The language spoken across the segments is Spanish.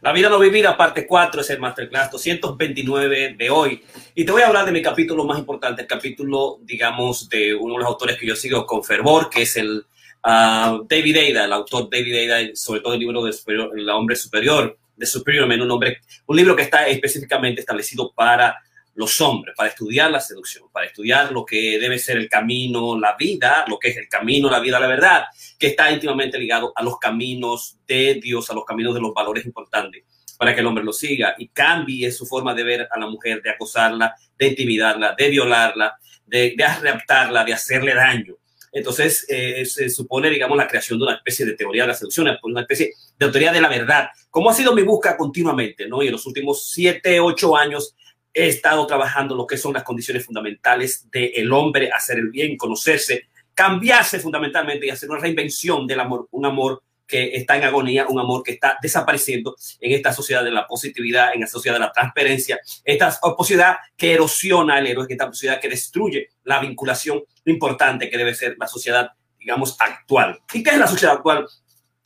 La vida no vivida, parte 4, es el Masterclass 229 de hoy. Y te voy a hablar de mi capítulo más importante, el capítulo, digamos, de uno de los autores que yo sigo con fervor, que es el uh, David Ada, el autor David Ada, sobre todo el libro de Superior, El Hombre Superior, de Superior Man, un, hombre, un libro que está específicamente establecido para los hombres, para estudiar la seducción, para estudiar lo que debe ser el camino, la vida, lo que es el camino, la vida, la verdad, que está íntimamente ligado a los caminos de Dios, a los caminos de los valores importantes, para que el hombre lo siga y cambie su forma de ver a la mujer, de acosarla, de intimidarla, de violarla, de, de de hacerle daño. Entonces, eh, se supone, digamos, la creación de una especie de teoría de la seducción, una especie de teoría de la verdad, como ha sido mi búsqueda continuamente, ¿no? Y en los últimos siete, ocho años he estado trabajando lo que son las condiciones fundamentales del hombre, hacer el bien, conocerse, cambiarse fundamentalmente y hacer una reinvención del amor, un amor que está en agonía, un amor que está desapareciendo en esta sociedad de la positividad, en la sociedad de la transparencia, esta sociedad que erosiona el héroe, esta sociedad que destruye la vinculación importante que debe ser la sociedad, digamos, actual. ¿Y qué es la sociedad actual?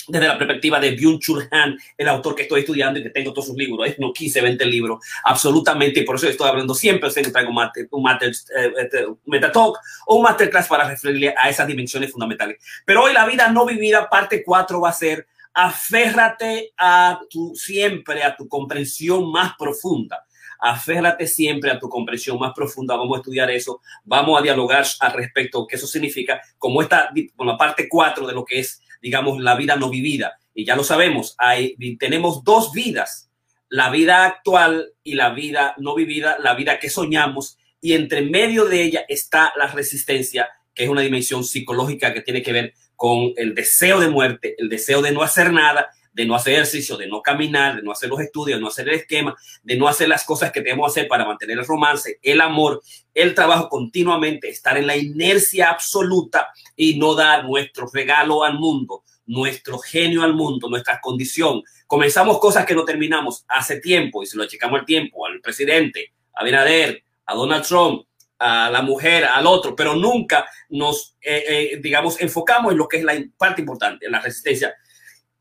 Desde la perspectiva de Byung-Chul Han, el autor que estoy estudiando y que tengo todos sus libros, no quise vender el libro, absolutamente, y por eso estoy hablando siempre, sé que traigo un, master, un eh, este, metatalk o un masterclass para referirle a esas dimensiones fundamentales. Pero hoy la vida no vivida, parte 4, va a ser aférrate a tu siempre, a tu comprensión más profunda. Aférrate siempre a tu comprensión más profunda. Vamos a estudiar eso. Vamos a dialogar al respecto, qué eso significa, como esta, con la parte 4 de lo que es digamos, la vida no vivida. Y ya lo sabemos, hay, tenemos dos vidas, la vida actual y la vida no vivida, la vida que soñamos, y entre medio de ella está la resistencia, que es una dimensión psicológica que tiene que ver con el deseo de muerte, el deseo de no hacer nada, de no hacer ejercicio, de no caminar, de no hacer los estudios, de no hacer el esquema, de no hacer las cosas que tenemos que hacer para mantener el romance, el amor, el trabajo continuamente, estar en la inercia absoluta y no dar nuestro regalo al mundo, nuestro genio al mundo, nuestra condición. Comenzamos cosas que no terminamos hace tiempo y si lo achicamos el tiempo al presidente, a Binader, a Donald Trump, a la mujer, al otro, pero nunca nos, eh, eh, digamos, enfocamos en lo que es la parte importante, en la resistencia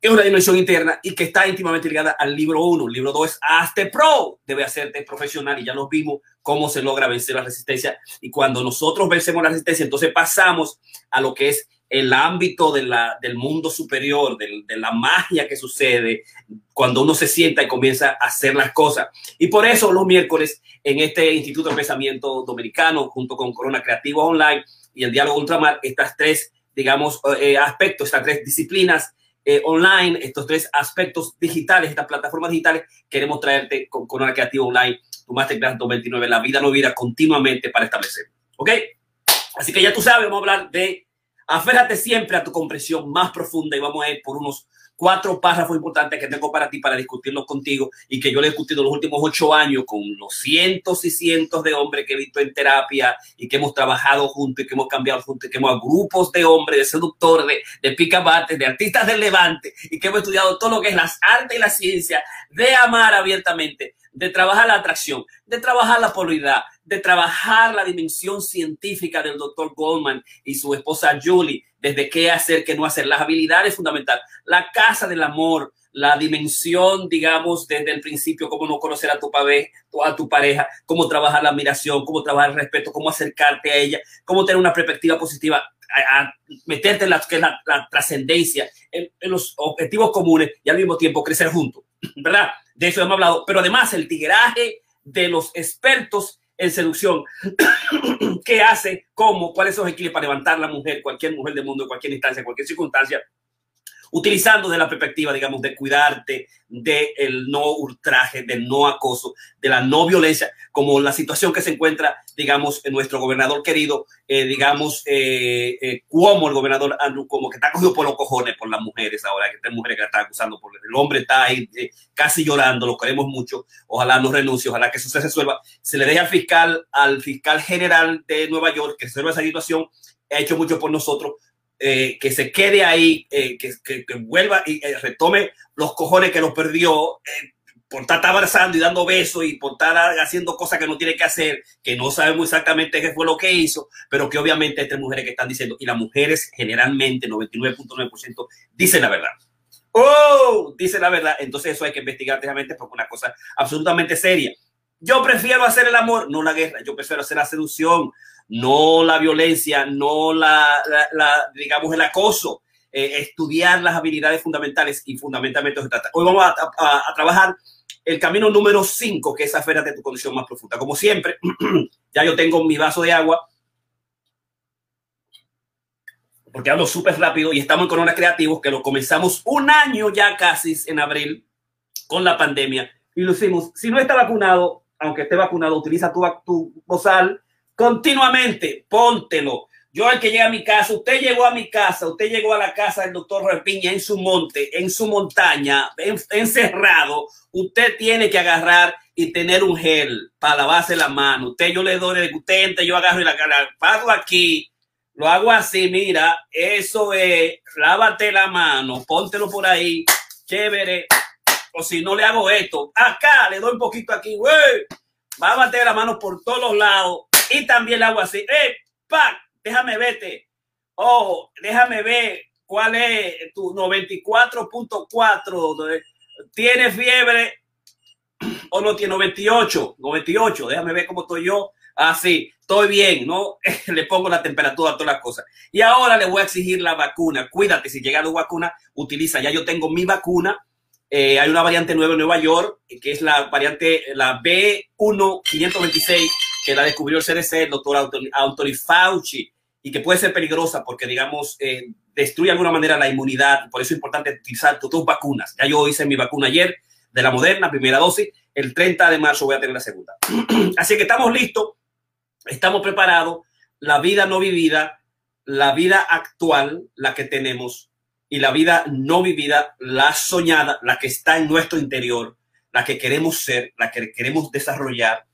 es una dimensión interna y que está íntimamente ligada al libro 1. El libro 2 es Hazte Pro, debe hacerte profesional y ya nos vimos cómo se logra vencer la resistencia. Y cuando nosotros vencemos la resistencia, entonces pasamos a lo que es el ámbito de la, del mundo superior, de, de la magia que sucede cuando uno se sienta y comienza a hacer las cosas. Y por eso los miércoles en este Instituto de Pensamiento Dominicano, junto con Corona Creativo Online y el Diálogo Ultramar, estas tres, digamos, eh, aspectos, estas tres disciplinas eh, online, estos tres aspectos digitales, estas plataformas digitales, queremos traerte con, una creativa online, tu Masterclass 229, la vida no vida continuamente para establecer. ¿Ok? Así que ya tú sabes, vamos a hablar de aférrate siempre a tu comprensión más profunda y vamos a ir por unos cuatro párrafos importantes que tengo para ti para discutirlos contigo y que yo le he discutido los últimos ocho años con los cientos y cientos de hombres que he visto en terapia y que hemos trabajado juntos y que hemos cambiado juntos y que hemos a grupos de hombres, de seductores, de, de picabates, de artistas del levante y que hemos estudiado todo lo que es las artes y la ciencia de amar abiertamente, de trabajar la atracción, de trabajar la polaridad, de trabajar la dimensión científica del doctor Goldman y su esposa Julie desde qué hacer, qué no hacer, las habilidades fundamentales, la casa del amor, la dimensión, digamos, desde el principio, cómo no conocer a tu, a tu pareja, cómo trabajar la admiración, cómo trabajar el respeto, cómo acercarte a ella, cómo tener una perspectiva positiva, meterte en la, la, trascendencia, en, en, los objetivos comunes y al mismo tiempo crecer juntos, ¿verdad? De eso hemos hablado, pero además el tigreaje de los expertos en seducción, qué hace, cómo, cuáles son los equilibrios para levantar la mujer, cualquier mujer del mundo, cualquier instancia, cualquier circunstancia, utilizando de la perspectiva, digamos, de cuidarte del no ultraje, del no acoso, de la no violencia, como la situación que se encuentra, digamos, en nuestro gobernador querido, eh, digamos, eh, eh, como el gobernador Andrew, como que está cogido por los cojones por las mujeres ahora, que hay mujeres que la están acusando, por el hombre está ahí casi llorando, lo queremos mucho, ojalá no renuncie, ojalá que eso se resuelva, se le deje al fiscal, al fiscal general de Nueva York que resuelva esa situación, ha hecho mucho por nosotros, eh, que se quede ahí, eh, que, que, que, vuelva y eh, retome los cojones que los perdió por estar abrazando y dando besos y por estar haciendo cosas que no tiene que hacer, que no sabemos exactamente qué fue lo que hizo, pero que obviamente tres mujeres que están diciendo, y las mujeres generalmente, 99.9%, dicen la verdad. oh, dice la verdad, entonces eso hay que investigar realmente porque una cosa absolutamente seria. Yo prefiero hacer el amor, no la guerra, yo prefiero hacer la seducción, no la violencia, no la, la, digamos, el acoso, eh, estudiar las habilidades fundamentales y fundamentalmente se trata. Hoy vamos a, trabajar el camino número 5, que es afuera de tu condición más profunda. Como siempre, ya yo tengo mi vaso de agua porque hablo súper rápido y estamos en Corona Creativos, que lo comenzamos un año ya casi en abril con la pandemia y lo hicimos. Si no está vacunado, aunque esté vacunado, utiliza tu, tu bozal continuamente, póntelo. Yo al que llega a mi casa, usted llegó a mi casa, usted llegó a la casa del doctor Repiña en su monte, en su montaña, encerrado, usted tiene que agarrar y tener un gel para lavarse la mano. Usted yo le doy el usted, yo agarro y la cara, pago aquí, lo hago así, mira, eso es, lávate la mano, póntelo por ahí, chévere. O si no le hago esto, acá le doy un poquito aquí, güey. Lávate la mano por todos los lados. Y también le hago así, eh, pa, déjame verte. Ojo, déjame ver cuál es tu 94.4. ¿Tiene fiebre o no tiene 98? 98, déjame ver cómo estoy yo. Así, estoy bien, ¿no? le pongo la temperatura a todas las cosas. Y ahora le voy a exigir la vacuna. Cuídate, si llega la vacuna, utiliza. Ya yo tengo mi vacuna. Eh, hay una variante nueva en Nueva York, que es la variante, la B1526, que la descubrió el CDC, el doctor Anthony Fauci, y que puede ser peligrosa porque, digamos, eh, destruye de alguna manera la inmunidad. Por eso es importante utilizar tus vacunas. Ya yo hice mi vacuna ayer de la Moderna, primera dosis. El 30 de marzo voy a tener la segunda. Así que estamos listos estamos preparados, la vida no vivida, la vida actual, la que tenemos, y la vida no vivida, la soñada, la que está en nuestro interior, la que queremos ser, la que queremos desarrollar.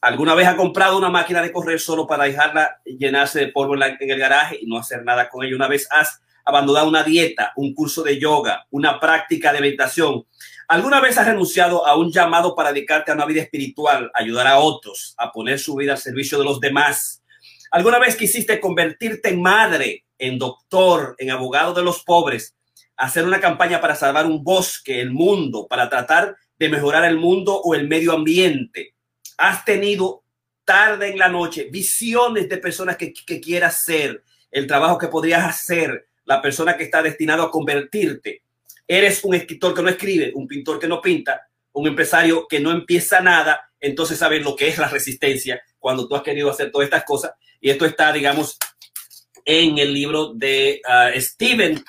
¿Alguna vez ha comprado una máquina de correr solo para dejarla llenarse de polvo en, en el garaje y no hacer nada con ella? Una vez has abandonado una dieta, un curso de yoga, una práctica de meditación, ¿Alguna vez has renunciado a un llamado para dedicarte a una vida espiritual, ayudar a otros, a poner su vida al servicio de los demás? ¿Alguna vez quisiste convertirte en madre, en doctor, en abogado de los pobres, hacer una campaña para salvar un bosque, el mundo, para tratar de mejorar el mundo o el medio ambiente? ¿Has tenido tarde en la noche visiones de personas que, que quieras ser, el trabajo que podrías hacer, la persona que está destinado a convertirte? eres un escritor que no escribe, un pintor que no pinta, un empresario que no empieza nada, entonces sabes lo que es la resistencia cuando tú has querido hacer todas estas cosas. Y esto está, digamos, en el libro de uh, Steven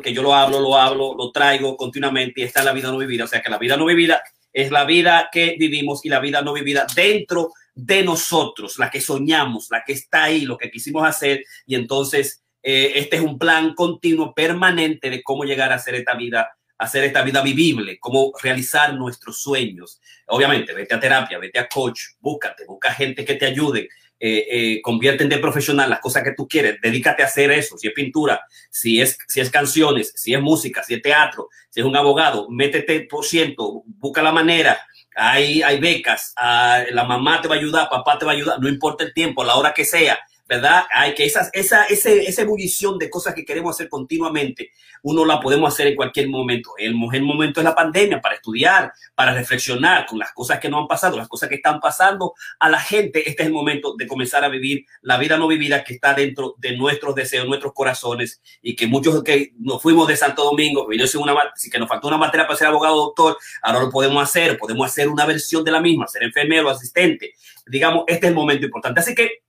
que yo lo hablo, lo hablo, lo traigo continuamente y está en la vida no vivida. O sea que la vida no vivida es la vida que vivimos y la vida no vivida dentro de nosotros, la que soñamos, la que está ahí, lo que quisimos hacer. Y entonces eh, este es un plan continuo, permanente de cómo llegar a hacer esta vida, hacer esta vida vivible, cómo realizar nuestros sueños. Obviamente, vete a terapia, vete a coach, búscate, busca gente que te ayude, eh, eh, convierten de profesional las cosas que tú quieres, dedícate a hacer eso, si es pintura, si es, si es canciones, si es música, si es teatro, si es un abogado, métete por ciento, busca la manera, hay, hay becas, ah, la mamá te va a ayudar, papá te va a ayudar, no importa el tiempo, la hora que sea, ¿verdad? Hay que esas, esa, ese, esa ebullición de cosas que queremos hacer continuamente, uno la podemos hacer en cualquier momento. El, el momento es la pandemia para estudiar, para reflexionar con las cosas que no han pasado, las cosas que están pasando a la gente. Este es el momento de comenzar a vivir la vida no vivida que está dentro de nuestros deseos, nuestros corazones y que muchos que nos fuimos de Santo Domingo, una, que nos faltó una materia para ser abogado doctor, ahora lo podemos hacer, podemos hacer una versión de la misma, ser enfermero, asistente. Digamos, este es el momento importante. Así que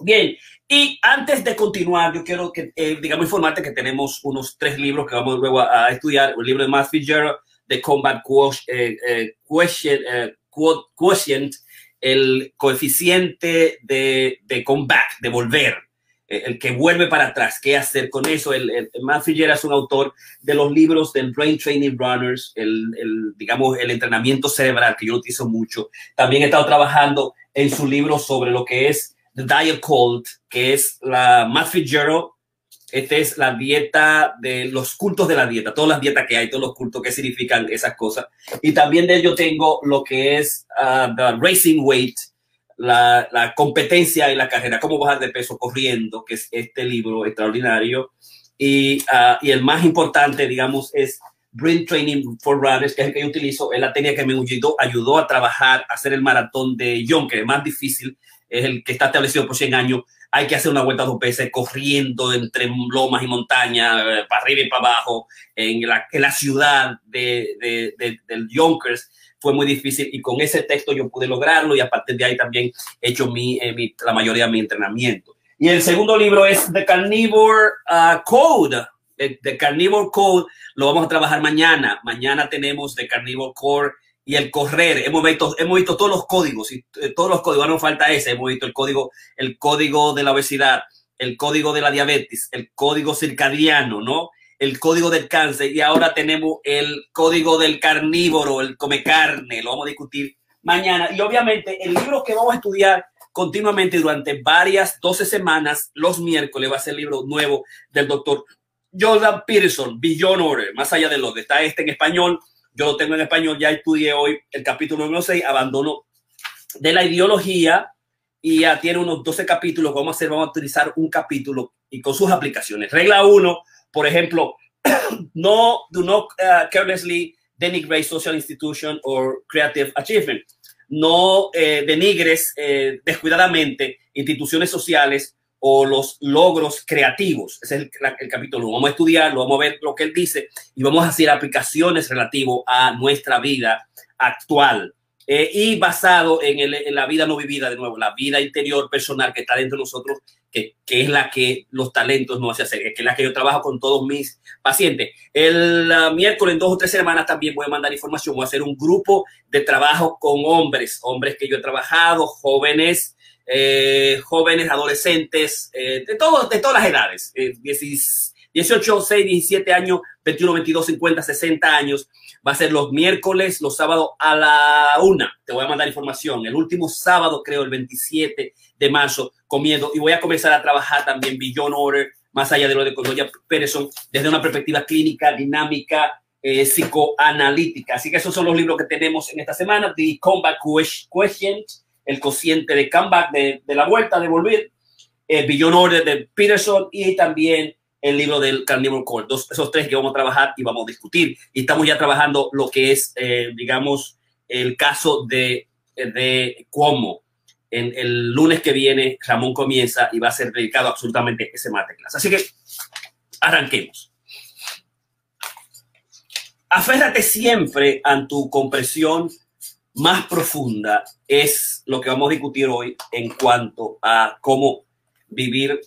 Bien, y antes de continuar, yo quiero que, eh, digamos, informarte que tenemos unos tres libros que vamos luego a, estudiar. Un libro de Matt Fitzgerald, The Combat eh, eh, Quotient, el coeficiente de, de comeback, de volver, el que vuelve para atrás, qué hacer con eso. El, el, Matt Fitzgerald es un autor de los libros del Brain Training Runners, el, el, digamos, el entrenamiento cerebral, que yo utilizo mucho. También he estado trabajando en su libro sobre lo que es The Diet Cult, que es la Matt Fitzgerald. Esta es la dieta de los cultos de la dieta, todas las dietas que hay, todos los cultos que significan esas cosas. Y también de ello tengo lo que es uh, The Racing Weight, la, la, competencia y la carrera, cómo bajar de peso corriendo, que es este libro extraordinario. Y, uh, y el más importante, digamos, es Brain Training for Runners, que es el que yo utilizo, es la técnica que me ayudó, ayudó a trabajar, a hacer el maratón de Young, que es más difícil, es el que está establecido por 100 años. Hay que hacer una vuelta dos veces corriendo entre lomas y montañas, eh, para arriba y para abajo, en la, en la ciudad de, de, de, del Yonkers. Fue muy difícil y con ese texto yo pude lograrlo y a partir de ahí también he hecho mi, eh, mi la mayoría de mi entrenamiento. Y el segundo libro es The Carnivore uh, Code, de, Carnivore Code lo vamos a trabajar mañana. Mañana tenemos de Carnivore Core y el correr. Hemos visto, hemos visto todos los códigos y eh, todos los códigos. no falta ese. Hemos visto el código, el código de la obesidad, el código de la diabetes, el código circadiano, ¿no? El código del cáncer y ahora tenemos el código del carnívoro, el come carne. Lo vamos a discutir mañana. Y obviamente el libro que vamos a estudiar continuamente durante varias 12 semanas, los miércoles, va a ser el libro nuevo del doctor Jordan Peterson, Beyond Order, más allá de lo que está este en español, yo lo tengo en español, ya estudié hoy el capítulo número 6, abandono de la ideología y ya tiene unos 12 capítulos, vamos a hacer, vamos a utilizar un capítulo y con sus aplicaciones. Regla 1, por ejemplo, no, do not uh, carelessly denigrate social institution or creative achievement. No eh, denigres eh, descuidadamente instituciones sociales o los logros creativos. Ese es el, capítulo. Vamos a estudiarlo, vamos a ver lo que él dice y vamos a hacer aplicaciones relativo a nuestra vida actual. Eh, y basado en, el, en, la vida no vivida, de nuevo, la vida interior personal que está dentro de nosotros, que, que es la que los talentos no hacen hacer, que es la que yo trabajo con todos mis pacientes. El uh, miércoles, en dos o tres semanas, también voy a mandar información, voy a hacer un grupo de trabajo con hombres, hombres que yo he trabajado, jóvenes, eh, jóvenes, adolescentes, eh, de, todo, de todas las edades, eh, 18, 6, 17 años, 21, 22, 50, 60 años. Va a ser los miércoles, los sábados a la una. Te voy a mandar información. El último sábado, creo, el 27 de marzo, comiendo. Y voy a comenzar a trabajar también Beyond Order, más allá de lo de Colonia Peterson, desde una perspectiva clínica, dinámica, eh, psicoanalítica. Así que esos son los libros que tenemos en esta semana. The Combat Questions el cociente de comeback, de, de la vuelta, de volver, el Billion Order de Peterson y también el libro del Carnivore Core. Dos, esos tres que vamos a trabajar y vamos a discutir. Y estamos ya trabajando lo que es, eh, digamos, el caso de, de Cuomo. En el lunes que viene, Ramón comienza y va a ser dedicado absolutamente ese clase. Así que arranquemos. Aférrate siempre a tu compresión más profunda es lo que vamos a discutir hoy en cuanto a cómo vivir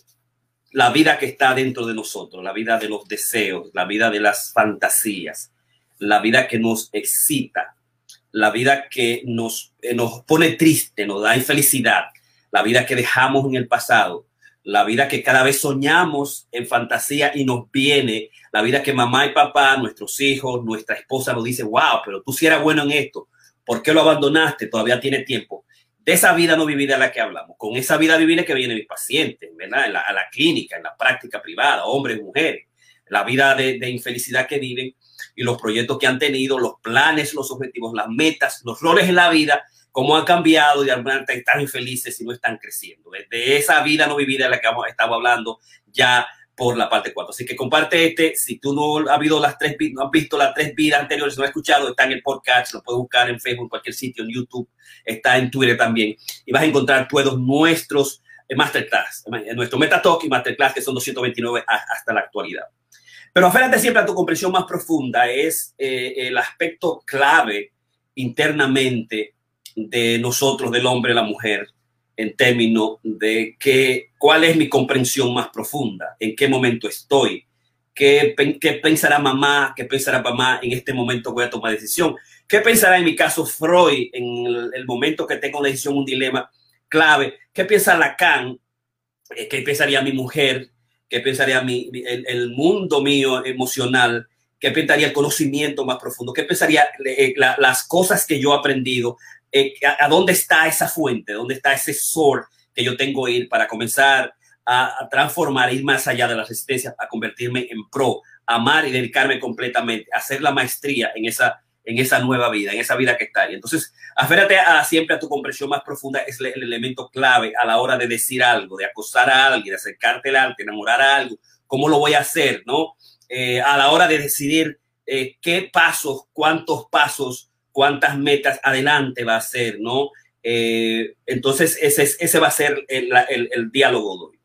la vida que está dentro de nosotros, la vida de los deseos, la vida de las fantasías, la vida que nos excita, la vida que nos, eh, nos pone triste, nos da infelicidad, la vida que dejamos en el pasado, la vida que cada vez soñamos en fantasía y nos viene, la vida que mamá y papá, nuestros hijos, nuestra esposa nos dice, wow, pero tú sí eras bueno en esto, ¿Por qué lo abandonaste? Todavía tiene tiempo. De esa vida no vivida la que hablamos, con esa vida vivida que viene mis pacientes, ¿verdad? A la clínica, en la práctica privada, hombres, mujeres, la vida de, de infelicidad que viven y los proyectos que han tenido, los planes, los objetivos, las metas, los roles en la vida, cómo han cambiado y están infelices y no están creciendo. De esa vida no vivida a la que estamos hablando, ya por la parte 4. Así que comparte este. Si tú no has, habido las tres, no has visto las tres vidas anteriores, no has escuchado, está en el podcast, lo puedes buscar en Facebook, en cualquier sitio, en YouTube, está en Twitter también. Y vas a encontrar todos nuestros eh, masterclass, eh, nuestro Metatalk y masterclass, que son 229 hasta la actualidad. Pero aférrate siempre a tu comprensión más profunda, es eh, el aspecto clave internamente de nosotros, del hombre, la mujer, en términos de que, cuál es mi comprensión más profunda, en qué momento estoy, qué, qué pensará mamá, qué pensará mamá en este momento voy a tomar decisión, qué pensará en mi caso Freud en el, momento que tengo una decisión, un dilema clave, qué piensa Lacan, eh, qué pensaría mi mujer, qué pensaría mi, el, el mundo mío emocional, qué pensaría el conocimiento más profundo, qué pensaría eh, la, las cosas que yo he aprendido, eh, a, dónde está esa fuente, dónde está ese sol que yo tengo ir para comenzar a, transformar, ir más allá de la resistencia, a convertirme en pro, amar y dedicarme completamente, hacer la maestría en esa, en esa nueva vida, en esa vida que está ahí. Entonces, aférate a, siempre a tu comprensión más profunda, es el, el, elemento clave a la hora de decir algo, de acosar a alguien, de acercarte al arte, enamorar a algo, cómo lo voy a hacer, ¿no? Eh, a la hora de decidir eh, qué pasos, cuántos pasos, cuántas metas adelante va a ser, ¿no? Eh, entonces, ese, ese va a ser el, el, diálogo de hoy.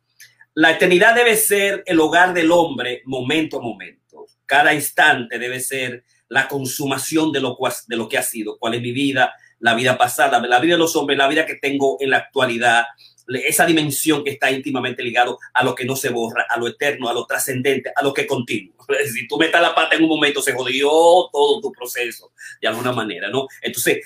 La eternidad debe ser el hogar del hombre momento a momento. Cada instante debe ser la consumación de lo, de lo que ha sido, cuál es mi vida, la vida pasada, la vida de los hombres, la vida que tengo en la actualidad, esa dimensión que está íntimamente ligado a lo que no se borra, a lo eterno, a lo trascendente, a lo que continúa. Si tú metas la pata en un momento, se jodió todo tu proceso, de alguna manera, ¿no? Entonces,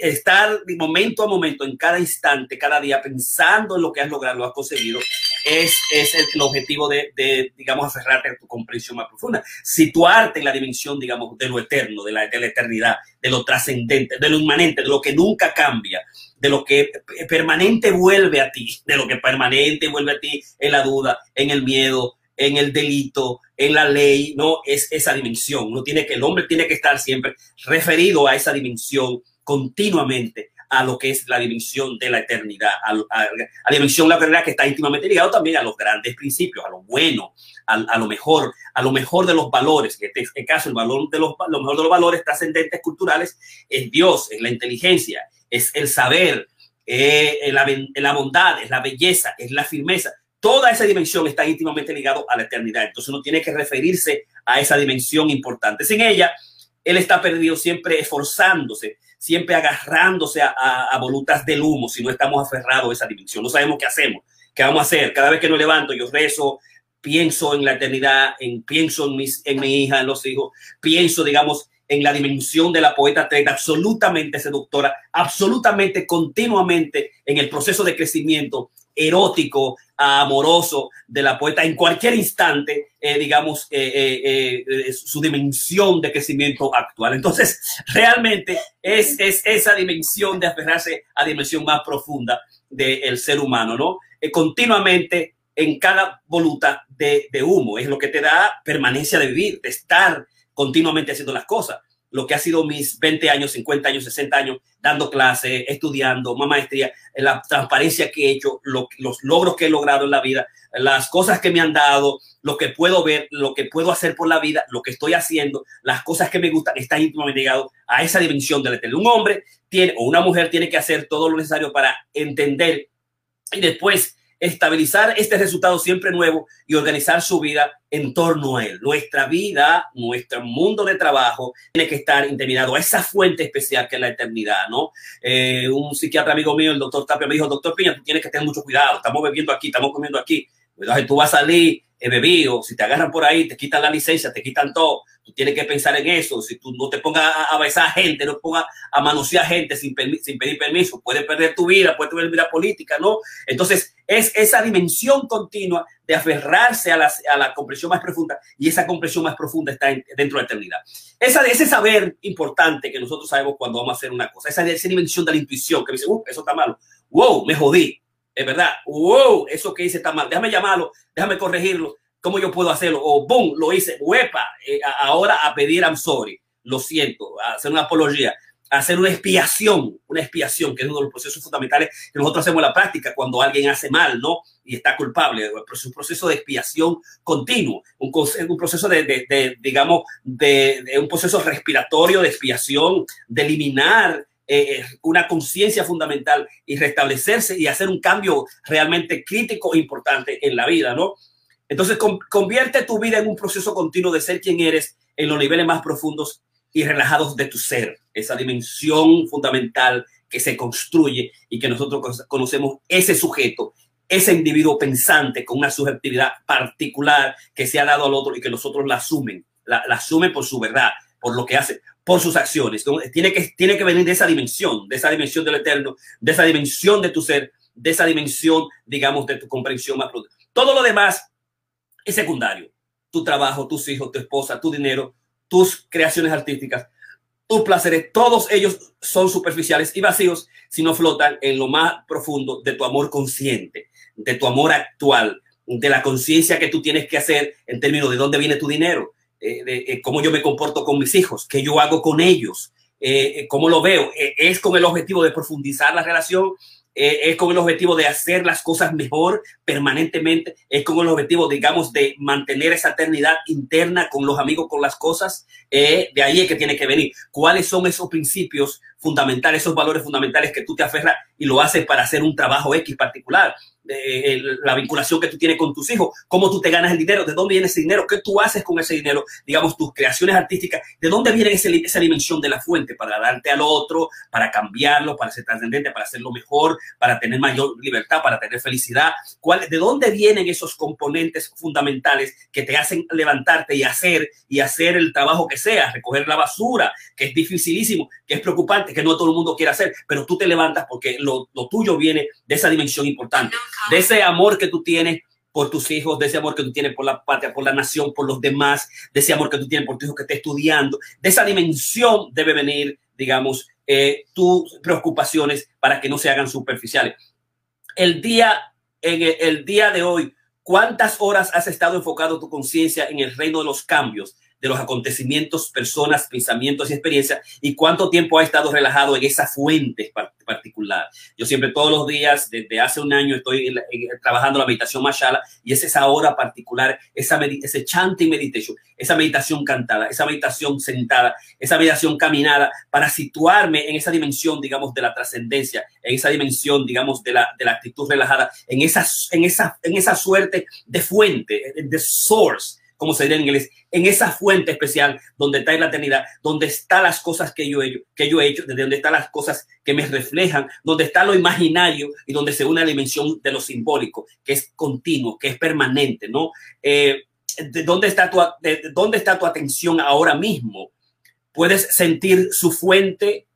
estar de momento a momento, en cada instante, cada día, pensando en lo que has logrado, lo has conseguido, es, es el, objetivo de, de, digamos, aferrarte a tu comprensión más profunda. Situarte en la dimensión, digamos, de lo eterno, de la, de la eternidad, de lo trascendente, de lo inmanente, de lo que nunca cambia de lo que permanente vuelve a ti, de lo que permanente vuelve a ti en la duda, en el miedo, en el delito, en la ley, no es esa dimensión. No tiene que el hombre tiene que estar siempre referido a esa dimensión continuamente a lo que es la dimensión de la eternidad, a, la dimensión de la eternidad que está íntimamente ligado también a los grandes principios, a lo bueno, a, lo mejor, a lo mejor de los valores. En este caso, el valor de los, lo mejor de los valores trascendentes culturales es Dios, es la inteligencia, es el saber, eh, la, la, bondad, es la belleza, es la firmeza. Toda esa dimensión está íntimamente ligado a la eternidad. Entonces uno tiene que referirse a esa dimensión importante. Sin ella, él está perdido siempre esforzándose, siempre agarrándose a, a, volutas del humo si no estamos aferrados a esa dimensión. No sabemos qué hacemos, qué vamos a hacer. Cada vez que nos levanto, yo rezo, pienso en la eternidad, en, pienso en, mis, en mi hija, en los hijos, pienso, digamos, en la dimensión de la poeta absolutamente seductora, absolutamente continuamente en el proceso de crecimiento erótico, amoroso de la poeta en cualquier instante, eh, digamos, eh, eh, su dimensión de crecimiento actual. Entonces, realmente es, es esa dimensión de aferrarse a dimensión más profunda del ser humano, ¿no? continuamente en cada voluta de, de humo, es lo que te da permanencia de vivir, de estar continuamente haciendo las cosas. Lo que ha sido mis 20 años, 50 años, 60 años dando clases, estudiando, más maestría, la transparencia que he hecho, los logros que he logrado en la vida, las cosas que me han dado, lo que puedo ver, lo que puedo hacer por la vida, lo que estoy haciendo, las cosas que me gustan, está íntimamente ligado a esa dimensión del eterno. Un hombre tiene o una mujer tiene que hacer todo lo necesario para entender y después estabilizar este resultado siempre nuevo y organizar su vida en torno a él. Nuestra vida, nuestro mundo de trabajo tiene que estar integrado a esa fuente especial que es la eternidad, ¿no? Eh, un psiquiatra amigo mío, el doctor Tapia, me dijo, doctor Piña, tú tienes que tener mucho cuidado, estamos bebiendo aquí, estamos comiendo aquí, cuidado, tú vas a salir he bebido, si te agarran por ahí, te quitan la licencia, te quitan todo, tú tienes que pensar en eso, si tú no te pongas a, besar gente, no te pongas a manosear gente sin, sin pedir permiso, puedes perder tu vida, puedes perder vida política, ¿no? Entonces, es esa dimensión continua de aferrarse a la, a la comprensión más profunda y esa comprensión más profunda está dentro de la eternidad. Esa, ese saber importante que nosotros sabemos cuando vamos a hacer una cosa, esa, esa dimensión de la intuición que me dice, uh, eso está malo, wow, me jodí, es verdad, wow, eso que hice está mal, déjame llamarlo, déjame corregirlo, ¿cómo yo puedo hacerlo? O boom, lo hice, huepa, eh, ahora a pedir I'm sorry, lo siento, a hacer una apología, a hacer una expiación, una expiación, que es uno de los procesos fundamentales que nosotros hacemos en la práctica cuando alguien hace mal, ¿no? Y está culpable, es un proceso de expiación continuo, un, un proceso de, de, de digamos, de, de, un proceso respiratorio de expiación, de eliminar eh, una conciencia fundamental y restablecerse y hacer un cambio realmente crítico e importante en la vida, ¿no? Entonces, convierte tu vida en un proceso continuo de ser quien eres en los niveles más profundos y relajados de tu ser, esa dimensión fundamental que se construye y que nosotros conocemos ese sujeto, ese individuo pensante con una subjetividad particular que se ha dado al otro y que nosotros la asumen, la asumen por su verdad, por lo que hace, por sus acciones. Tiene que, tiene que venir de esa dimensión, de esa dimensión del eterno, de esa dimensión de tu ser, de esa dimensión, digamos, de tu comprensión más profunda. Todo lo demás es secundario. Tu trabajo, tus hijos, tu esposa, tu dinero, tus creaciones artísticas, tus placeres, todos ellos son superficiales y vacíos si no flotan en lo más profundo de tu amor consciente, de tu amor actual, de la conciencia que tú tienes que hacer en términos de dónde viene tu dinero, eh, de, eh, cómo yo me comporto con mis hijos, qué yo hago con ellos, eh, cómo lo veo. es con el objetivo de profundizar la relación eh, es con el objetivo de hacer las cosas mejor permanentemente, es con el objetivo, digamos, de mantener esa eternidad interna con los amigos, con las cosas, eh, de ahí es que tiene que venir. ¿Cuáles son esos principios fundamentales, esos valores fundamentales que tú te aferras y lo haces para hacer un trabajo X particular? eh, la vinculación que tú tienes con tus hijos, cómo tú te ganas el dinero, de dónde viene ese dinero, qué tú haces con ese dinero, digamos, tus creaciones artísticas, de dónde viene ese, esa dimensión de la fuente para darte al otro, para cambiarlo, para ser trascendente, para hacerlo mejor, para tener mayor libertad, para tener felicidad. ¿Cuál, ¿De dónde vienen esos componentes fundamentales que te hacen levantarte y hacer y hacer el trabajo que sea, recoger la basura, que es dificilísimo, que es preocupante, que no todo el mundo quiere hacer, pero tú te levantas porque lo, lo tuyo viene de esa dimensión importante de ese amor que tú tienes por tus hijos, de ese amor que tú tienes por la patria, por la nación, por los demás, de ese amor que tú tienes por tu hijo que está estudiando. De esa dimensión debe venir, digamos, eh, tus preocupaciones para que no se hagan superficiales. El día, en el día de hoy, ¿cuántas horas has estado enfocado tu conciencia en el reino de los cambios? De los acontecimientos, personas, pensamientos y experiencias y cuánto tiempo ha estado relajado en esa fuente particular. Yo siempre todos los días, desde hace un año, estoy trabajando la meditación Mashala y es esa hora particular, esa ese chanting meditation, esa meditación cantada, esa meditación sentada, esa meditación caminada para situarme en esa dimensión, digamos, de la trascendencia, en esa dimensión, digamos, de la, de la actitud relajada, en esa, en, esa, en esa suerte de fuente, de source como se diría en inglés, en esa fuente especial donde está la eternidad, donde están las cosas que yo he hecho, desde donde están las cosas que me reflejan, donde está lo imaginario y donde se une la dimensión de lo simbólico, que es continuo, que es permanente, ¿no? Eh, de dónde está tu, de dónde está tu atención ahora mismo? Puedes sentir su fuente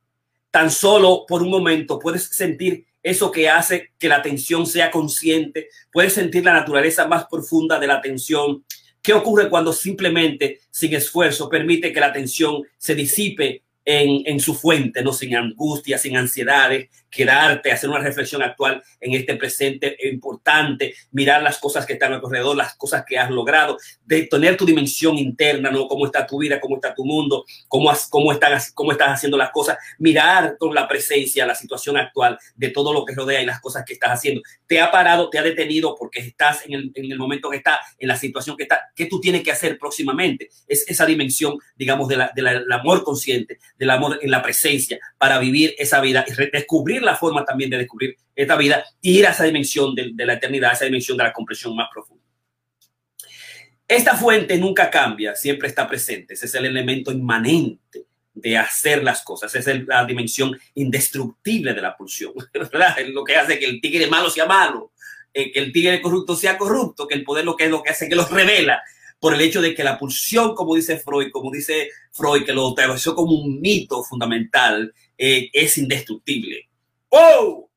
tan solo por un momento, puedes sentir eso que hace que la atención sea consciente, puedes sentir la naturaleza más profunda de la atención, ¿Qué ocurre cuando simplemente, sin esfuerzo, permite que la atención se disipe en, en, su fuente, no sin angustia, sin ansiedades, quedarte, hacer una reflexión actual en este presente importante, mirar las cosas que están alrededor, las cosas que has logrado, de tener tu dimensión interna, ¿no? Cómo está tu vida, cómo está tu mundo, cómo, cómo, están, cómo estás haciendo las cosas, mirar con la presencia la situación actual de todo lo que rodea y las cosas que estás haciendo. Te ha parado, te ha detenido porque estás en el, en el momento que está, en la situación que está, ¿qué tú tienes que hacer próximamente? Es esa dimensión, digamos, del de la, de amor consciente, del amor en la presencia para vivir esa vida y redescubrir la forma también de descubrir esta vida y ir a esa dimensión de, la eternidad, a esa dimensión de la comprensión más profunda. Esta fuente nunca cambia, siempre está presente. Ese es el elemento inmanente de hacer las cosas. Es la dimensión indestructible de la pulsión. Es lo que hace que el tigre malo sea malo, eh, que el tigre corrupto sea corrupto, que el poder lo que es lo que hace que los revela por el hecho de que la pulsión, como dice Freud, como dice Freud, que lo estableció como un mito fundamental, eh, es indestructible. ¡Oh!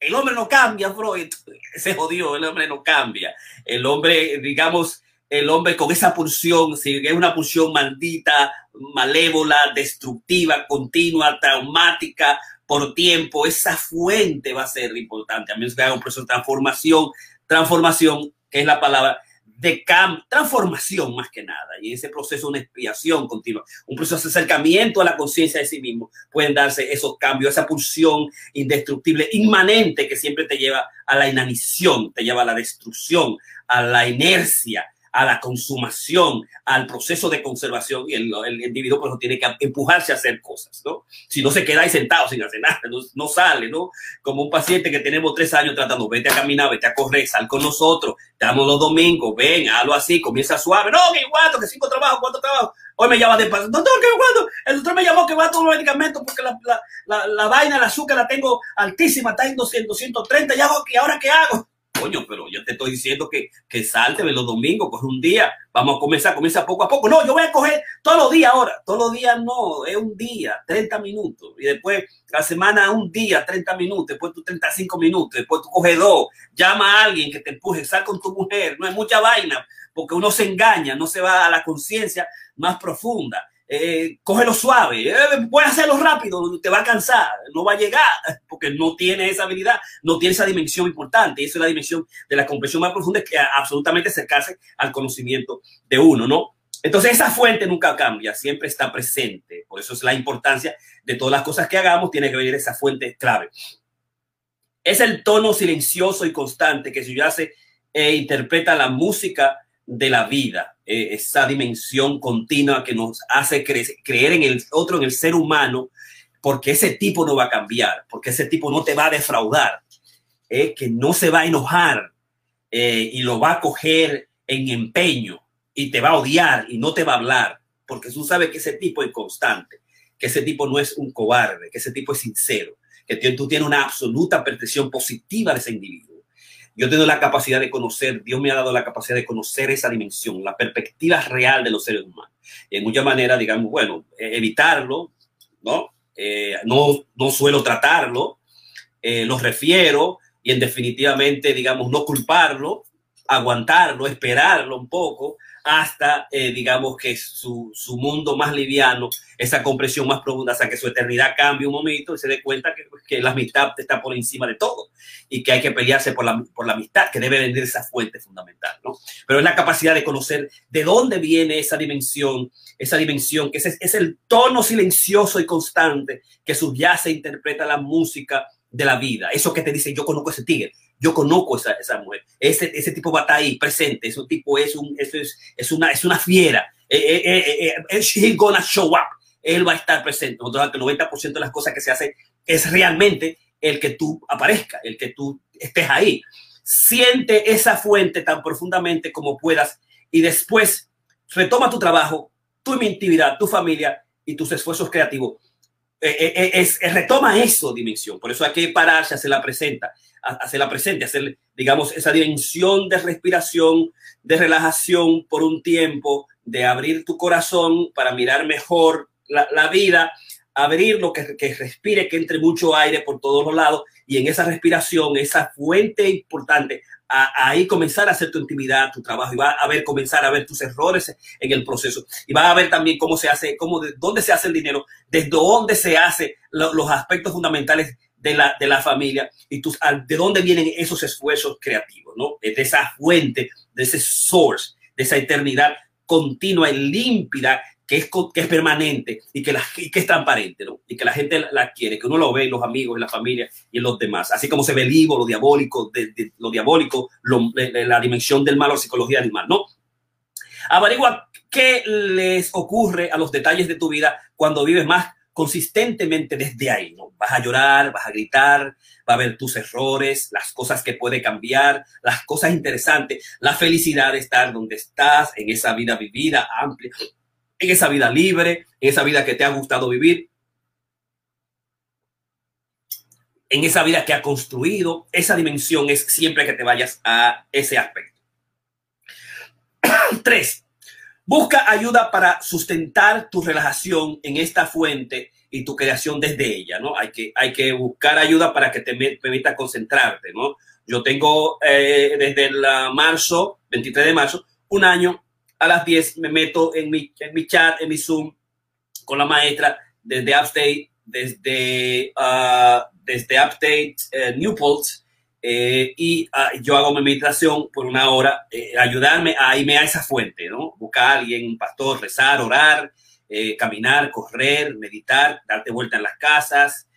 El hombre no cambia, Freud. Se jodió, el hombre no cambia. El hombre, digamos, el hombre con esa pulsión, si es una pulsión maldita, malévola, destructiva, continua, traumática, por tiempo, esa fuente va a ser importante. A menos que haga un proceso de transformación, transformación, que es la palabra, de transformación más que nada. Y ese proceso, una expiación continua, un proceso de acercamiento a la conciencia de sí mismo, pueden darse esos cambios, esa pulsión indestructible, inmanente que siempre te lleva a la inanición, te lleva a la destrucción, a la inercia, a la consumación, al proceso de conservación y el, individuo pues tiene que empujarse a hacer cosas, ¿no? Si no se queda ahí sentado sin hacer nada, no, sale, ¿no? Como un paciente que tenemos tres años tratando, vete a caminar, vete a correr, sal con nosotros, damos los domingos, ven, hazlo así, comienza suave, no, que cuatro, que cinco trabajos, cuatro trabajos, hoy me llama de paso, doctor, que cuando, el doctor me llamó que va a los medicamentos porque la, la, la, vaina, el azúcar la tengo altísima, está en 200, 230, ya, ¿y ahora qué hago? Coño, pero yo te estoy diciendo que, que salte los domingos, coge un día, vamos a comenzar, comienza poco a poco. No, yo voy a coger todos los días ahora, todos los días no, es un día, 30 minutos, y después la semana un día, 30 minutos, después tú 35 minutos, después tú coges dos, llama a alguien que te empuje, sal con tu mujer, no es mucha vaina, porque uno se engaña, no se va a la conciencia más profunda eh, cógelo suave, eh, puedes hacerlo rápido, te va a cansar, no va a llegar, porque no tiene esa habilidad, no tiene esa dimensión importante. Y esa es la dimensión de la comprensión más profunda, que absolutamente acercarse al conocimiento de uno, ¿no? Entonces esa fuente nunca cambia, siempre está presente. Por eso es la importancia de todas las cosas que hagamos, tiene que venir esa fuente clave. Es el tono silencioso y constante que subyace e interpreta la música de la vida, eh, esa dimensión continua que nos hace creer en el otro, en el ser humano, porque ese tipo no va a cambiar, porque ese tipo no te va a defraudar, eh, que no se va a enojar eh, y lo va a coger en empeño y te va a odiar y no te va a hablar, porque tú sabes que ese tipo es constante, que ese tipo no es un cobarde, que ese tipo es sincero, que tú tienes una absoluta percepción positiva de ese individuo. Yo tengo la capacidad de conocer, Dios me ha dado la capacidad de conocer esa dimensión, la perspectiva real de los seres humanos. Y en muchas maneras, digamos, bueno, e-, evitarlo, ¿no? Eh, no, no suelo tratarlo, eh, lo refiero y en definitivamente, digamos, no culparlo, aguantarlo, esperarlo un poco, hasta, eh, digamos, que su, su, mundo más liviano, esa compresión más profunda, hasta que su eternidad cambie un momento y se dé cuenta que, que, la amistad está por encima de todo y que hay que pelearse por la, por la amistad, que debe venir esa fuente fundamental, ¿no? Pero es la capacidad de conocer de dónde viene esa dimensión, esa dimensión, que es, es el tono silencioso y constante que subyace e interpreta la música de la vida. Eso que te dice, yo conozco ese tigre, yo conozco esa, esa mujer. Ese, ese tipo va a estar ahí presente. Ese tipo es, un, es, es, una, es una fiera. Eh, eh, eh, show up. Él va a estar presente. Nosotros, el 90% de las cosas que se hacen es realmente el que tú aparezca, el que tú estés ahí. Siente esa fuente tan profundamente como puedas y después retoma tu trabajo, tu intimidad, tu familia y tus esfuerzos creativos. Es, retoma eso, dimensión. Por eso hay que pararse, hacer la presenta hacerla presente, hacer, digamos, esa dimensión de respiración, de relajación por un tiempo, de abrir tu corazón para mirar mejor la, la vida, abrir lo que, que, respire, que entre mucho aire por todos los lados y en esa respiración, esa fuente importante, ahí comenzar a hacer tu intimidad, tu trabajo y va a ver, comenzar a ver tus errores en el proceso y va a ver también cómo se hace, cómo, de dónde se hace el dinero, desde dónde se hace lo, los aspectos fundamentales de la, de la familia y tus, de dónde vienen esos esfuerzos creativos, ¿no? De esa fuente, de ese source, de esa eternidad continua y límpida que es, que es permanente y que, la, que es transparente. Y que la gente la, quiere, que uno lo ve en los amigos, en la familia y en los demás. Así como se ve el lo diabólico, lo diabólico, la dimensión del mal o psicología del mal, ¿no? Averigua qué les ocurre a los detalles de tu vida cuando vives más consistentemente desde ahí, ¿no? Vas a llorar, vas a gritar, va a ver tus errores, las cosas que puede cambiar, las cosas interesantes, la felicidad de estar donde estás, en esa vida vivida amplia, en esa vida libre, en esa vida que te ha gustado vivir, en esa vida que ha construido, esa dimensión es siempre que te vayas a ese aspecto. Tres, Busca ayuda para sustentar tu relajación en esta fuente y tu creación desde ella, ¿no? Hay que, hay que buscar ayuda para que te permita concentrarte, ¿no? Yo tengo eh, desde el marzo, 23 de marzo, un año a las 10 me meto en mi, en mi chat, en mi Zoom con la maestra desde Upstate, desde, uh, desde Upstate uh, Newport, eh, y ah, yo hago mi meditación por una hora, eh, ayudarme a irme a esa fuente, ¿no? Buscar a alguien, un pastor, rezar, orar, eh, caminar, correr, meditar, darte vuelta en las casas,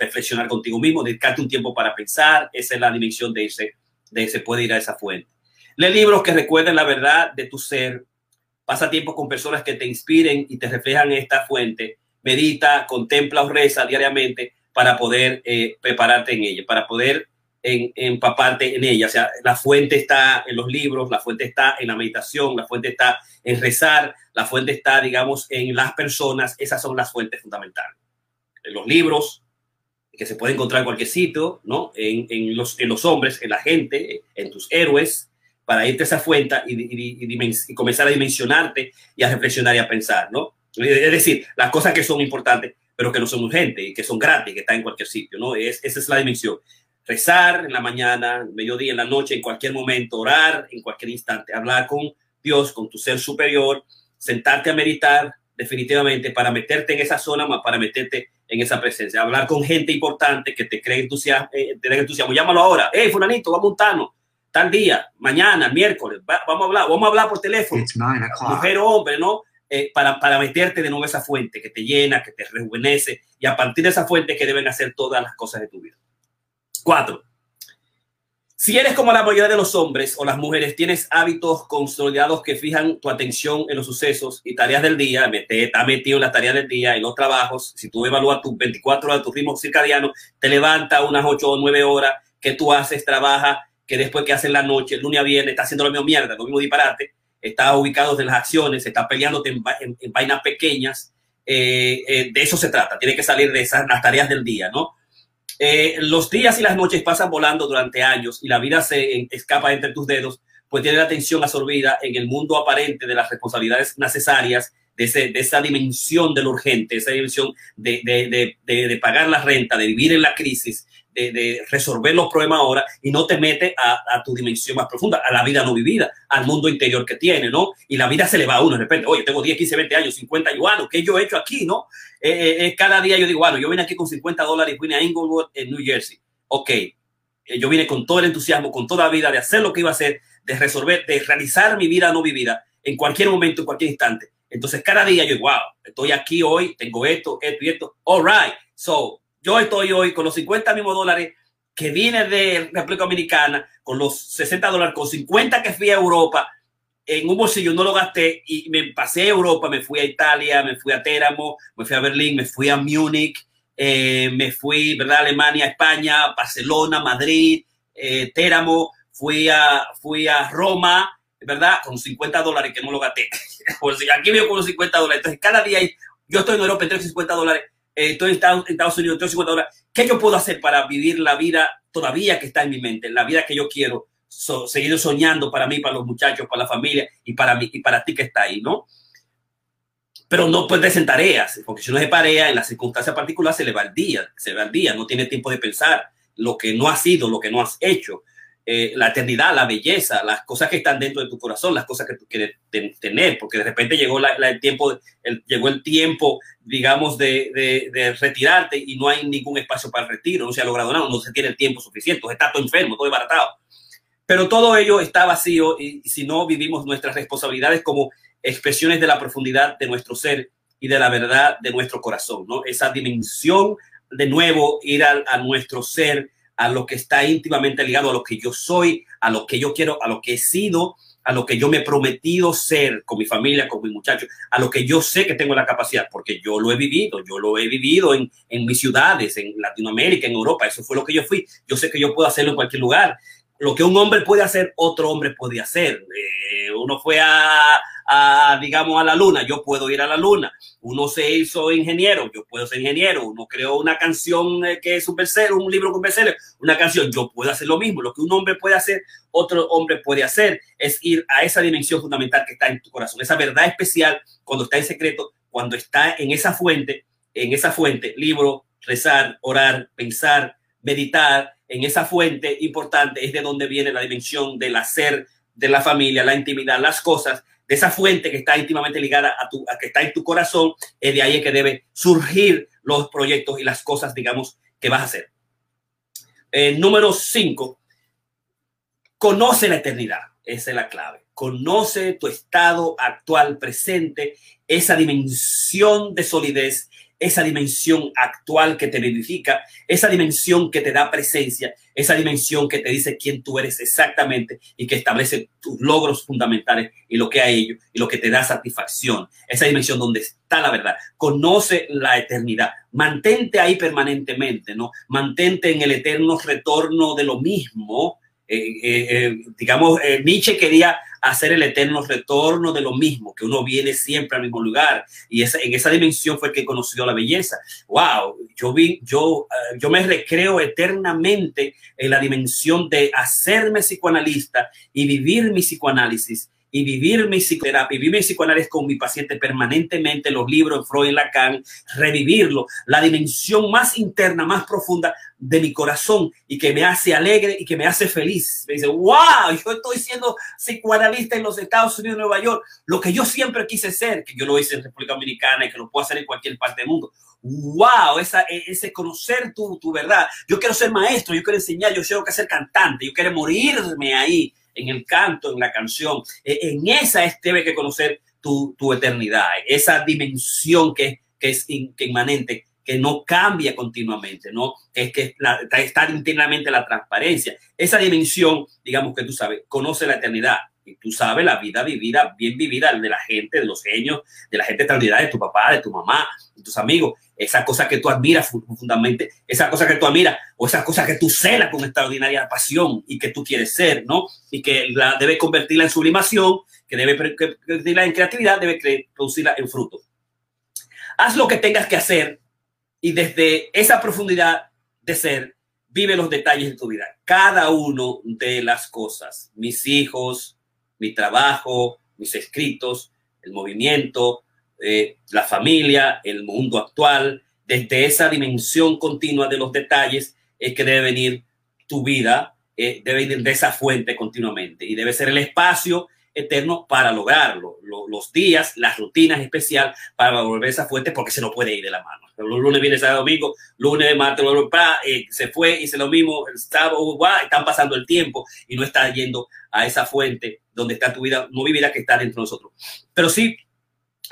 reflexionar contigo mismo, dedicarte un tiempo para pensar. Esa es la dimensión de ese, de ese puede ir a esa fuente. Lee libros que recuerden la verdad de tu ser. Pasa tiempo con personas que te inspiren y te reflejan esta fuente. Medita, contempla o reza diariamente para poder prepararte en ella, para poder en, empaparte en ella. O sea, la fuente está en los libros, la fuente está en la meditación, la fuente está en rezar, la fuente está, digamos, en las personas. Esas son las fuentes fundamentales. En los libros, que se puede encontrar en cualquier sitio, ¿no? En, en, los, en los hombres, en la gente, en tus héroes, para irte a esa fuente y, comenzar a dimensionarte y a reflexionar y a pensar, ¿no? Es decir, las cosas que son importantes, pero que no son urgentes y que son gratis, que están en cualquier sitio, ¿no? Es, esa es la dimensión rezar en la mañana, mediodía, en la noche, en cualquier momento, orar en cualquier instante, hablar con Dios, con tu ser superior, sentarte a meditar definitivamente para meterte en esa zona, más para meterte en esa presencia, hablar con gente importante que te cree entusiasmo, eh, te entusiasmo. llámalo ahora, hey, fulanito, vamos a montarnos, tal día, mañana, miércoles, vamos a hablar, vamos a hablar por teléfono, mujer o hombre, ¿no? Eh, para, para meterte de nuevo esa fuente que te llena, que te rejuvenece y a partir de esa fuente que deben hacer todas las cosas de tu vida. Cuatro. Si eres como la mayoría de los hombres o las mujeres, tienes hábitos consolidados que fijan tu atención en los sucesos y tareas del día, te está metido en las tareas del día, en los trabajos, si tú evalúas tus 24 horas, tu ritmo circadiano, te levanta unas 8 o 9 horas que tú haces, trabajas, que después que haces la noche, el lunes a viernes, está haciendo lo mismo mierda, lo mismo disparate, está ubicado de las acciones, está peleándote en, en, vainas pequeñas, eh, eh, de eso se trata, tiene que salir de esas las tareas del día, ¿no? Eh, los días y las noches pasan volando durante años y la vida se escapa entre tus dedos, pues tiene la atención absorbida en el mundo aparente de las responsabilidades necesarias, de, esa dimensión de lo urgente, esa dimensión de, de, pagar la renta, de vivir en la crisis, de, resolver los problemas ahora y no te mete a, tu dimensión más profunda, a la vida no vivida, al mundo interior que tiene, ¿no? Y la vida se le va a uno de repente, oye, tengo 10, 15, 20 años, 50 años, bueno, ¿qué yo he hecho aquí, no? Eh, eh, eh, cada día yo digo, bueno, yo vine aquí con 50 dólares y vine a Inglewood, en New Jersey. Ok, yo vine con todo el entusiasmo, con toda la vida de hacer lo que iba a hacer, de resolver, de realizar mi vida no vivida en cualquier momento, en cualquier instante. Entonces, cada día yo, wow, estoy aquí hoy, tengo esto, esto y esto. All right. So, yo estoy hoy con los 50 mismos dólares que vine de República Dominicana, con los 60 dólares, con 50 que fui a Europa, en un bolsillo no lo gasté y me pasé Europa, me fui a Italia, me fui a Teramo, me fui a Berlín, me fui a Múnich, eh, me fui, ¿verdad? Alemania, España, Barcelona, Madrid, eh, Teramo, fui a, fui a Roma, ¿verdad? Con 50 dólares que no lo gasté. aquí veo con los 50 dólares. Entonces, cada día yo estoy en Europa, tengo 50 dólares estoy en Estados, Unidos, estoy 50 horas. ¿Qué yo puedo hacer para vivir la vida todavía que está en mi mente, la vida que yo quiero seguir soñando para mí, para los muchachos, para la familia y para mí y para ti que está ahí, ¿no? Pero no puedes en tareas, porque si uno se parea en las circunstancias particulares se le va el día, se le va el día, no tiene tiempo de pensar lo que no ha sido, lo que no has hecho. Eh, la eternidad, la belleza, las cosas que están dentro de tu corazón, las cosas que tú quieres tener, porque de repente llegó el tiempo, llegó el tiempo, digamos, de, retirarte y no hay ningún espacio para el retiro, no se ha logrado nada, no se tiene el tiempo suficiente, está todo enfermo, todo desbaratado. Pero todo ello está vacío y, si no vivimos nuestras responsabilidades como expresiones de la profundidad de nuestro ser y de la verdad de nuestro corazón, ¿no? Esa dimensión de nuevo, ir a nuestro ser, a lo que está íntimamente ligado a lo que yo soy, a lo que yo quiero, a lo que he sido, a lo que yo me he prometido ser con mi familia, con mis muchachos, a lo que yo sé que tengo la capacidad, porque yo lo he vivido, yo lo he vivido en, en mis ciudades, en Latinoamérica, en Europa, eso fue lo que yo fui. Yo sé que yo puedo hacerlo en cualquier lugar. Lo que un hombre puede hacer, otro hombre puede hacer. Eh, uno fue a, a, digamos, a la luna, yo puedo ir a la luna. Uno se hizo ingeniero, yo puedo ser ingeniero. Uno creó una canción eh, que es un bestseller, un libro con bestseller, una canción, yo puedo hacer lo mismo. Lo que un hombre puede hacer, otro hombre puede hacer, es ir a esa dimensión fundamental que está en tu corazón, esa verdad especial cuando está en secreto, cuando está en esa fuente, en esa fuente, libro, rezar, orar, pensar, meditar, en esa fuente importante es de donde viene la dimensión del hacer de la familia, la intimidad, las cosas de esa fuente que está íntimamente ligada a tu, que está en tu corazón, es de ahí que debe surgir los proyectos y las cosas, digamos, que vas a hacer. Eh, número cinco, conoce la eternidad. Esa es la clave. Conoce tu estado actual, presente, esa dimensión de solidez esa dimensión actual que te vivifica, esa dimensión que te da presencia, esa dimensión que te dice quién tú eres exactamente y que establece tus logros fundamentales y lo que hay ello y lo que te da satisfacción, esa dimensión donde está la verdad. Conoce la eternidad, mantente ahí permanentemente, ¿no? Mantente en el eterno retorno de lo mismo. Eh, eh, eh, digamos, Nietzsche quería hacer el eterno retorno de lo mismo, que uno viene siempre al mismo lugar. Y esa, en esa dimensión fue que conoció la belleza. ¡Wow! Yo, vi, yo, eh, yo me recreo eternamente en la dimensión de hacerme psicoanalista y vivir mi psicoanálisis y vivir mi psicoterapia, vivir mi psicoanálisis con mi paciente permanentemente, los libros de Freud y Lacan, revivirlo, la dimensión más interna, más profunda de mi corazón y que me hace alegre y que me hace feliz. Me dice, wow, yo estoy siendo psicoanalista en los Estados Unidos, Nueva York, lo que yo siempre quise ser, que yo lo hice en República Dominicana y que lo puedo hacer en cualquier parte del mundo. Wow, esa, e, ese conocer tu, tu verdad. Yo quiero ser maestro, yo quiero enseñar, yo quiero ser cantante, yo quiero morirme ahí en el canto, en la canción. E, en esa es, debe que conocer tu, tu eternidad, esa dimensión que, que es inmanente, que no cambia continuamente, ¿no? Es que la, está internamente la transparencia. Esa dimensión, digamos que tú sabes, conoce la eternidad y tú sabes la vida vivida, bien vivida de la gente, de los genios, de la gente extraordinaria, de tu papá, de tu mamá, de tus amigos, esa cosa que tú admiras profundamente, esa cosa que tú admiras o esa cosa que tú celas con extraordinaria pasión y que tú quieres ser, ¿no? Y que la debe convertirla en sublimación, que debe convertirla en creatividad, debe producirla en fruto. Haz lo que tengas que hacer y desde esa profundidad de ser, vive los detalles de tu vida. Cada uno de las cosas, mis hijos, mi trabajo, mis escritos, el movimiento, eh, la familia, el mundo actual, desde esa dimensión continua de los detalles es que debe venir tu vida, eh, debe venir de esa fuente continuamente y debe ser el espacio eterno para lograrlo. los días, las rutinas especial para volver a esa fuente porque se no puede ir de la mano. Lunes, viene sábado, domingo, lunes, martes, eh, se fue se lo mismo, sábado, están pasando el tiempo y no está yendo a esa fuente donde está tu vida, no vida que está dentro de nosotros. Pero sí,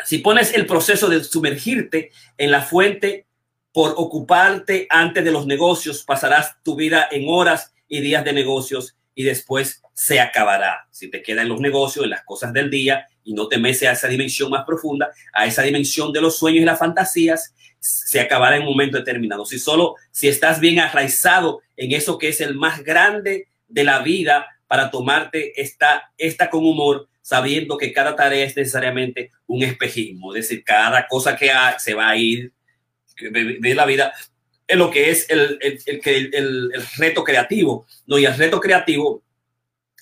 si pones el proceso de sumergirte en la fuente por ocuparte antes de los negocios, pasarás tu vida en horas y días de negocios y después se acabará. Si te quedas en los negocios, en las cosas del día y no te metes a esa dimensión más profunda, a esa dimensión de los sueños y las fantasías, se acabará en un momento determinado. Si solo, si estás bien arraizado en eso que es el más grande de la vida para tomarte esta, esta con humor, sabiendo que cada tarea es necesariamente un espejismo, es decir, cada cosa que se va a ir de la vida en lo que es el, el, el, reto creativo. ¿no? Y el reto creativo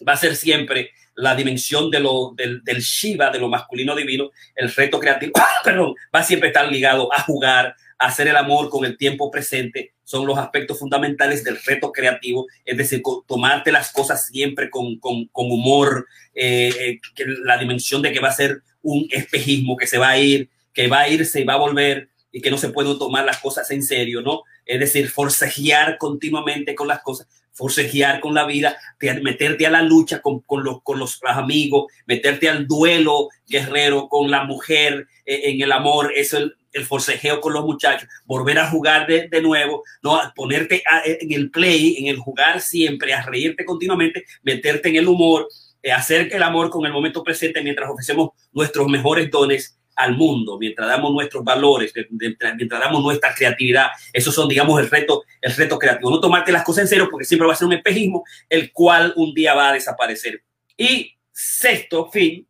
va a ser siempre la dimensión de lo, del, del Shiva, de lo masculino divino. El reto creativo, va a siempre estar ligado a jugar, a hacer el amor con el tiempo presente. Son los aspectos fundamentales del reto creativo, es decir, tomarte las cosas siempre con, con, con humor, eh, eh, la dimensión de que va a ser un espejismo que se va a ir, que va a irse y va a volver y que no se pueden tomar las cosas en serio, ¿no? Es decir, forcejear continuamente con las cosas, forcejear con la vida, meterte a la lucha con, los, con los amigos, meterte al duelo guerrero con la mujer eh, en el amor, eso el, el forcejeo con los muchachos, volver a jugar de, de nuevo, no ponerte en el play, en el jugar siempre, a reírte continuamente, meterte en el humor, eh, hacer el amor con el momento presente mientras ofrecemos nuestros mejores dones al mundo, mientras damos nuestros valores, mientras damos nuestra creatividad. Esos son, digamos, el reto, el reto creativo. No tomarte las cosas en serio porque siempre va a ser un espejismo, el cual un día va a desaparecer. Y sexto, fin,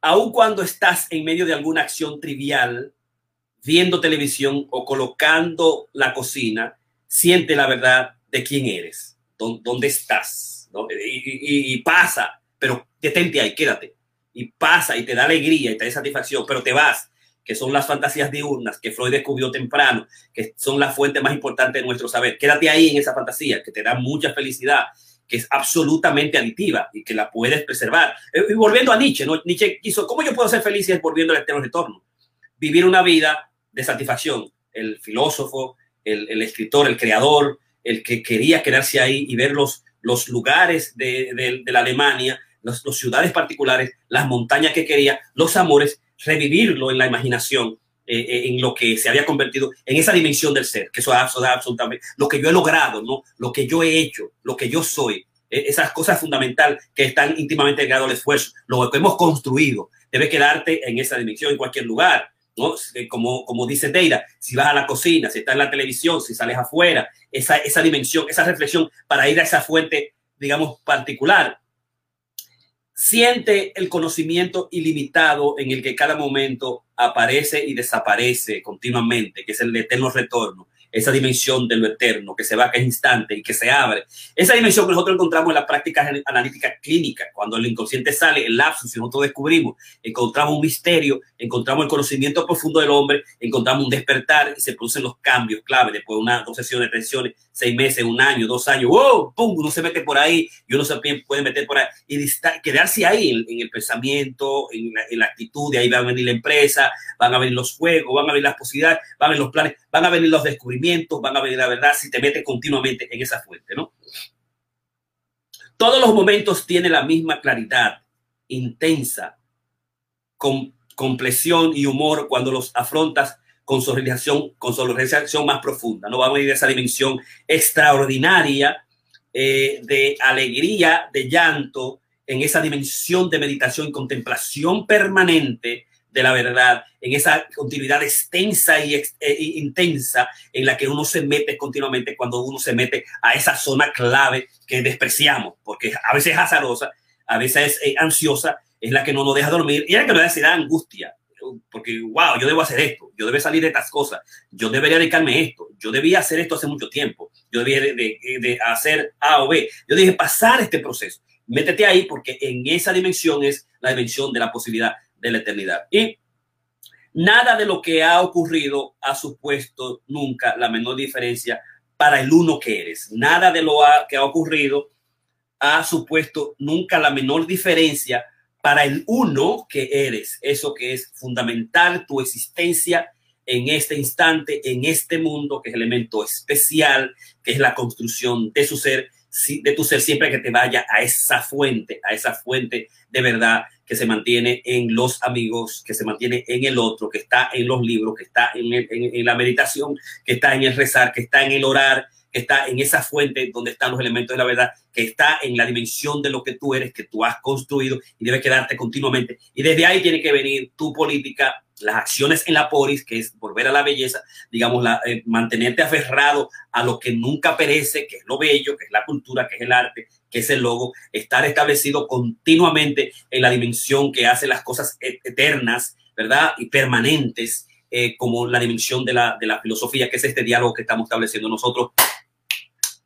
aun cuando estás en medio de alguna acción trivial, viendo televisión o colocando la cocina, siente la verdad de quién eres, dónde, estás, y, y pasa, pero detente ahí, quédate y pasa y te da alegría y te da satisfacción, pero te vas, que son las fantasías diurnas que Freud descubrió temprano, que son la fuente más importante de nuestro saber. Quédate ahí en esa fantasía que te da mucha felicidad, que es absolutamente aditiva y que la puedes preservar. Eh, y volviendo a Nietzsche, ¿no? Nietzsche quiso, ¿cómo yo puedo ser feliz si es volviendo al eterno retorno? Vivir una vida de satisfacción. El filósofo, el, el escritor, el creador, el que quería quedarse ahí y ver los, los lugares de, de, de la Alemania las, ciudades particulares, las montañas que quería, los amores, revivirlo en la imaginación, eh, eh, en lo que se había convertido, en esa dimensión del ser, que eso es absolutamente lo que yo he logrado, ¿no? lo que yo he hecho, lo que yo soy, eh, esas cosas fundamentales que están íntimamente ligadas al esfuerzo, lo que hemos construido, debe quedarte en esa dimensión, en cualquier lugar. ¿no? Como, como dice Deira, si vas a la cocina, si estás en la televisión, si sales afuera, esa, esa dimensión, esa reflexión para ir a esa fuente, digamos, particular, Siente el conocimiento ilimitado en el que cada momento aparece y desaparece continuamente, que es el eterno retorno esa dimensión de lo eterno que se va, que es instante y que se abre. Esa dimensión que nosotros encontramos en la práctica analítica clínica, cuando el inconsciente sale, el lapsus, y nosotros descubrimos, encontramos un misterio, encontramos el conocimiento profundo del hombre, encontramos un despertar y se producen los cambios clave después de una, dos sesiones, tres sesiones, seis meses, un año, dos años, ¡wow! ¡Pum! Uno se mete por ahí y uno se puede meter por ahí y quedarse ahí en, el pensamiento, en la, en la actitud, y ahí va a venir la empresa, van a venir los juegos, van a venir las posibilidades, van a venir los planes, van a venir los descubrimientos, van a venir la verdad si te metes continuamente en esa fuente, ¿no? Todos los momentos tienen la misma claridad, intensa, con compleción y humor cuando los afrontas consolidación, consolidación más profunda. No vamos a ir a esa dimensión extraordinaria eh, de alegría, de llanto, en esa dimensión de meditación y contemplación permanente de la verdad, en esa continuidad extensa y e, intensa en la que uno se mete continuamente cuando uno se mete a esa zona clave que despreciamos, porque a veces es azarosa, a veces es eh, ansiosa, es la que no nos deja dormir y es la que nos da angustia, porque, wow, yo debo hacer esto, yo debo salir de estas cosas, yo debería dedicarme a esto, yo debía hacer esto hace mucho tiempo, yo debía de, de hacer A o B, yo dije pasar este proceso. Métete ahí porque en esa dimensión es la dimensión de la posibilidad de la eternidad. Y nada de lo que ha ocurrido ha supuesto nunca la menor diferencia para el uno que eres. Nada de lo que ha ocurrido ha supuesto nunca la menor diferencia para el uno que eres. Eso que es fundamental, tu existencia en este instante, en este mundo, que es elemento especial, que es la construcción de su ser de tu ser siempre que te vaya a esa fuente, a esa fuente de verdad que se mantiene en los amigos, que se mantiene en el otro, que está en los libros, que está en, en la meditación, que está en el rezar, que está en el orar, que está en esa fuente donde están los elementos de la verdad, que está en la dimensión de lo que tú eres, que tú has construido y debe quedarte continuamente. Y desde ahí tiene que venir tu política las acciones en la polis, que es volver a la belleza, digamos, la, eh, mantenerte aferrado a lo que nunca perece, que es lo bello, que es la cultura, que es el arte, que es el logo, estar establecido continuamente en la dimensión que hace las cosas e-, eternas, ¿verdad? Y permanentes, eh, como la dimensión de la, de la filosofía, que es este diálogo que estamos estableciendo nosotros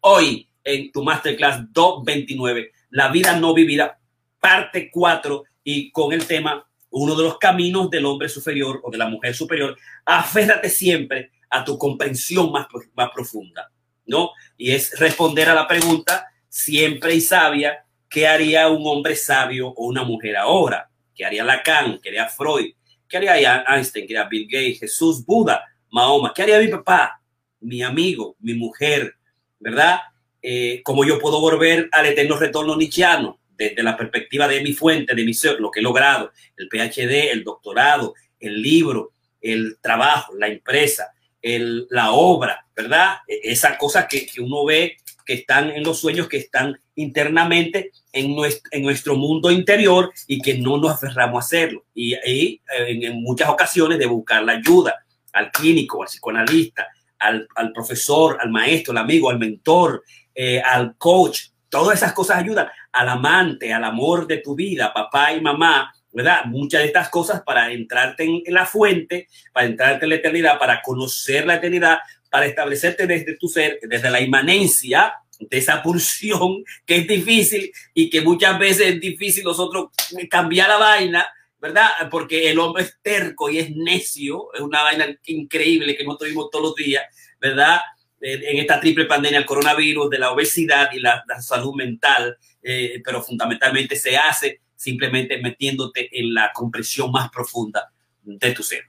hoy en tu masterclass 229, La vida no vivida, parte 4, y con el tema uno de los caminos del hombre superior o de la mujer superior, aférrate siempre a tu comprensión más, más profunda, ¿no? Y es responder a la pregunta siempre y sabia, ¿qué haría un hombre sabio o una mujer ahora? ¿Qué haría Lacan? ¿Qué haría Freud? ¿Qué haría Einstein? ¿Qué haría Bill Gates? Jesús, Buda, Mahoma? ¿Qué haría mi papá? Mi amigo, mi mujer, ¿verdad? Eh, ¿Cómo yo puedo volver al eterno retorno nichiano? desde la perspectiva de mi fuente, de mi ser, lo que he logrado, el PhD, el doctorado, el libro, el trabajo, la empresa, la obra, ¿verdad? E, esas cosas que, uno ve que están en los sueños, que están internamente en nuestro, mundo interior y que no nos aferramos a hacerlo. Y, en, en, muchas ocasiones de buscar la ayuda al clínico, al psicoanalista, al, al profesor, al maestro, al amigo, al mentor, eh, al coach, Todas esas cosas ayudan al amante, al amor de tu vida, papá y mamá, ¿verdad? Muchas de estas cosas para entrarte en, la fuente, para entrarte en la eternidad, para conocer la eternidad, para establecerte desde tu ser, desde la inmanencia de esa pulsión que es difícil y que muchas veces es difícil nosotros cambiar la vaina, ¿verdad? Porque el hombre es terco y es necio, es una vaina increíble que nosotros vimos todos los días, ¿verdad? en esta triple pandemia, el coronavirus, de la obesidad y la, salud mental, eh, pero fundamentalmente se hace simplemente metiéndote en la compresión más profunda de tu ser.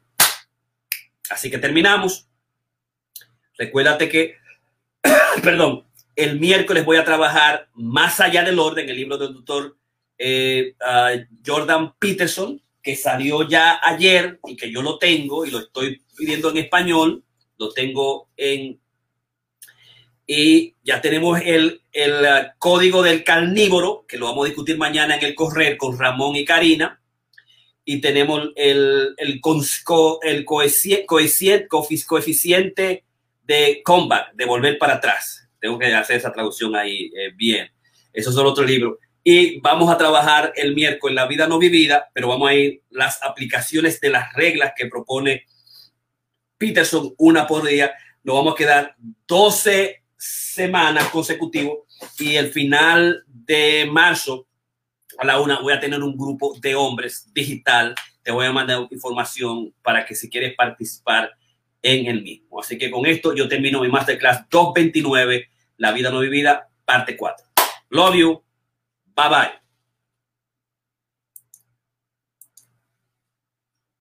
Así que terminamos. Recuérdate que, perdón, el miércoles voy a trabajar más allá del orden, el libro del doctor eh, Jordan Peterson, que salió ya ayer y que yo lo tengo y lo estoy pidiendo en español, lo tengo en y ya tenemos el, el, uh, código del carnívoro, que lo vamos a discutir mañana en el correr con Ramón y Karina. Y tenemos el, el, el coeficiente, coeficiente de combat, de volver para atrás. Tengo que hacer esa traducción ahí eh, bien. Esos son otros libros. Y vamos a trabajar el miércoles la vida no vivida, pero vamos a ir las aplicaciones de las reglas que propone Peterson, una por día. Nos vamos a quedar 12 semanas consecutivos y el final de marzo a la una voy a tener un grupo de hombres digital. Te voy a mandar información para que si quieres participar en el mismo. Así que con esto yo termino mi masterclass 229, La vida no vivida, parte 4. Love you. Bye bye.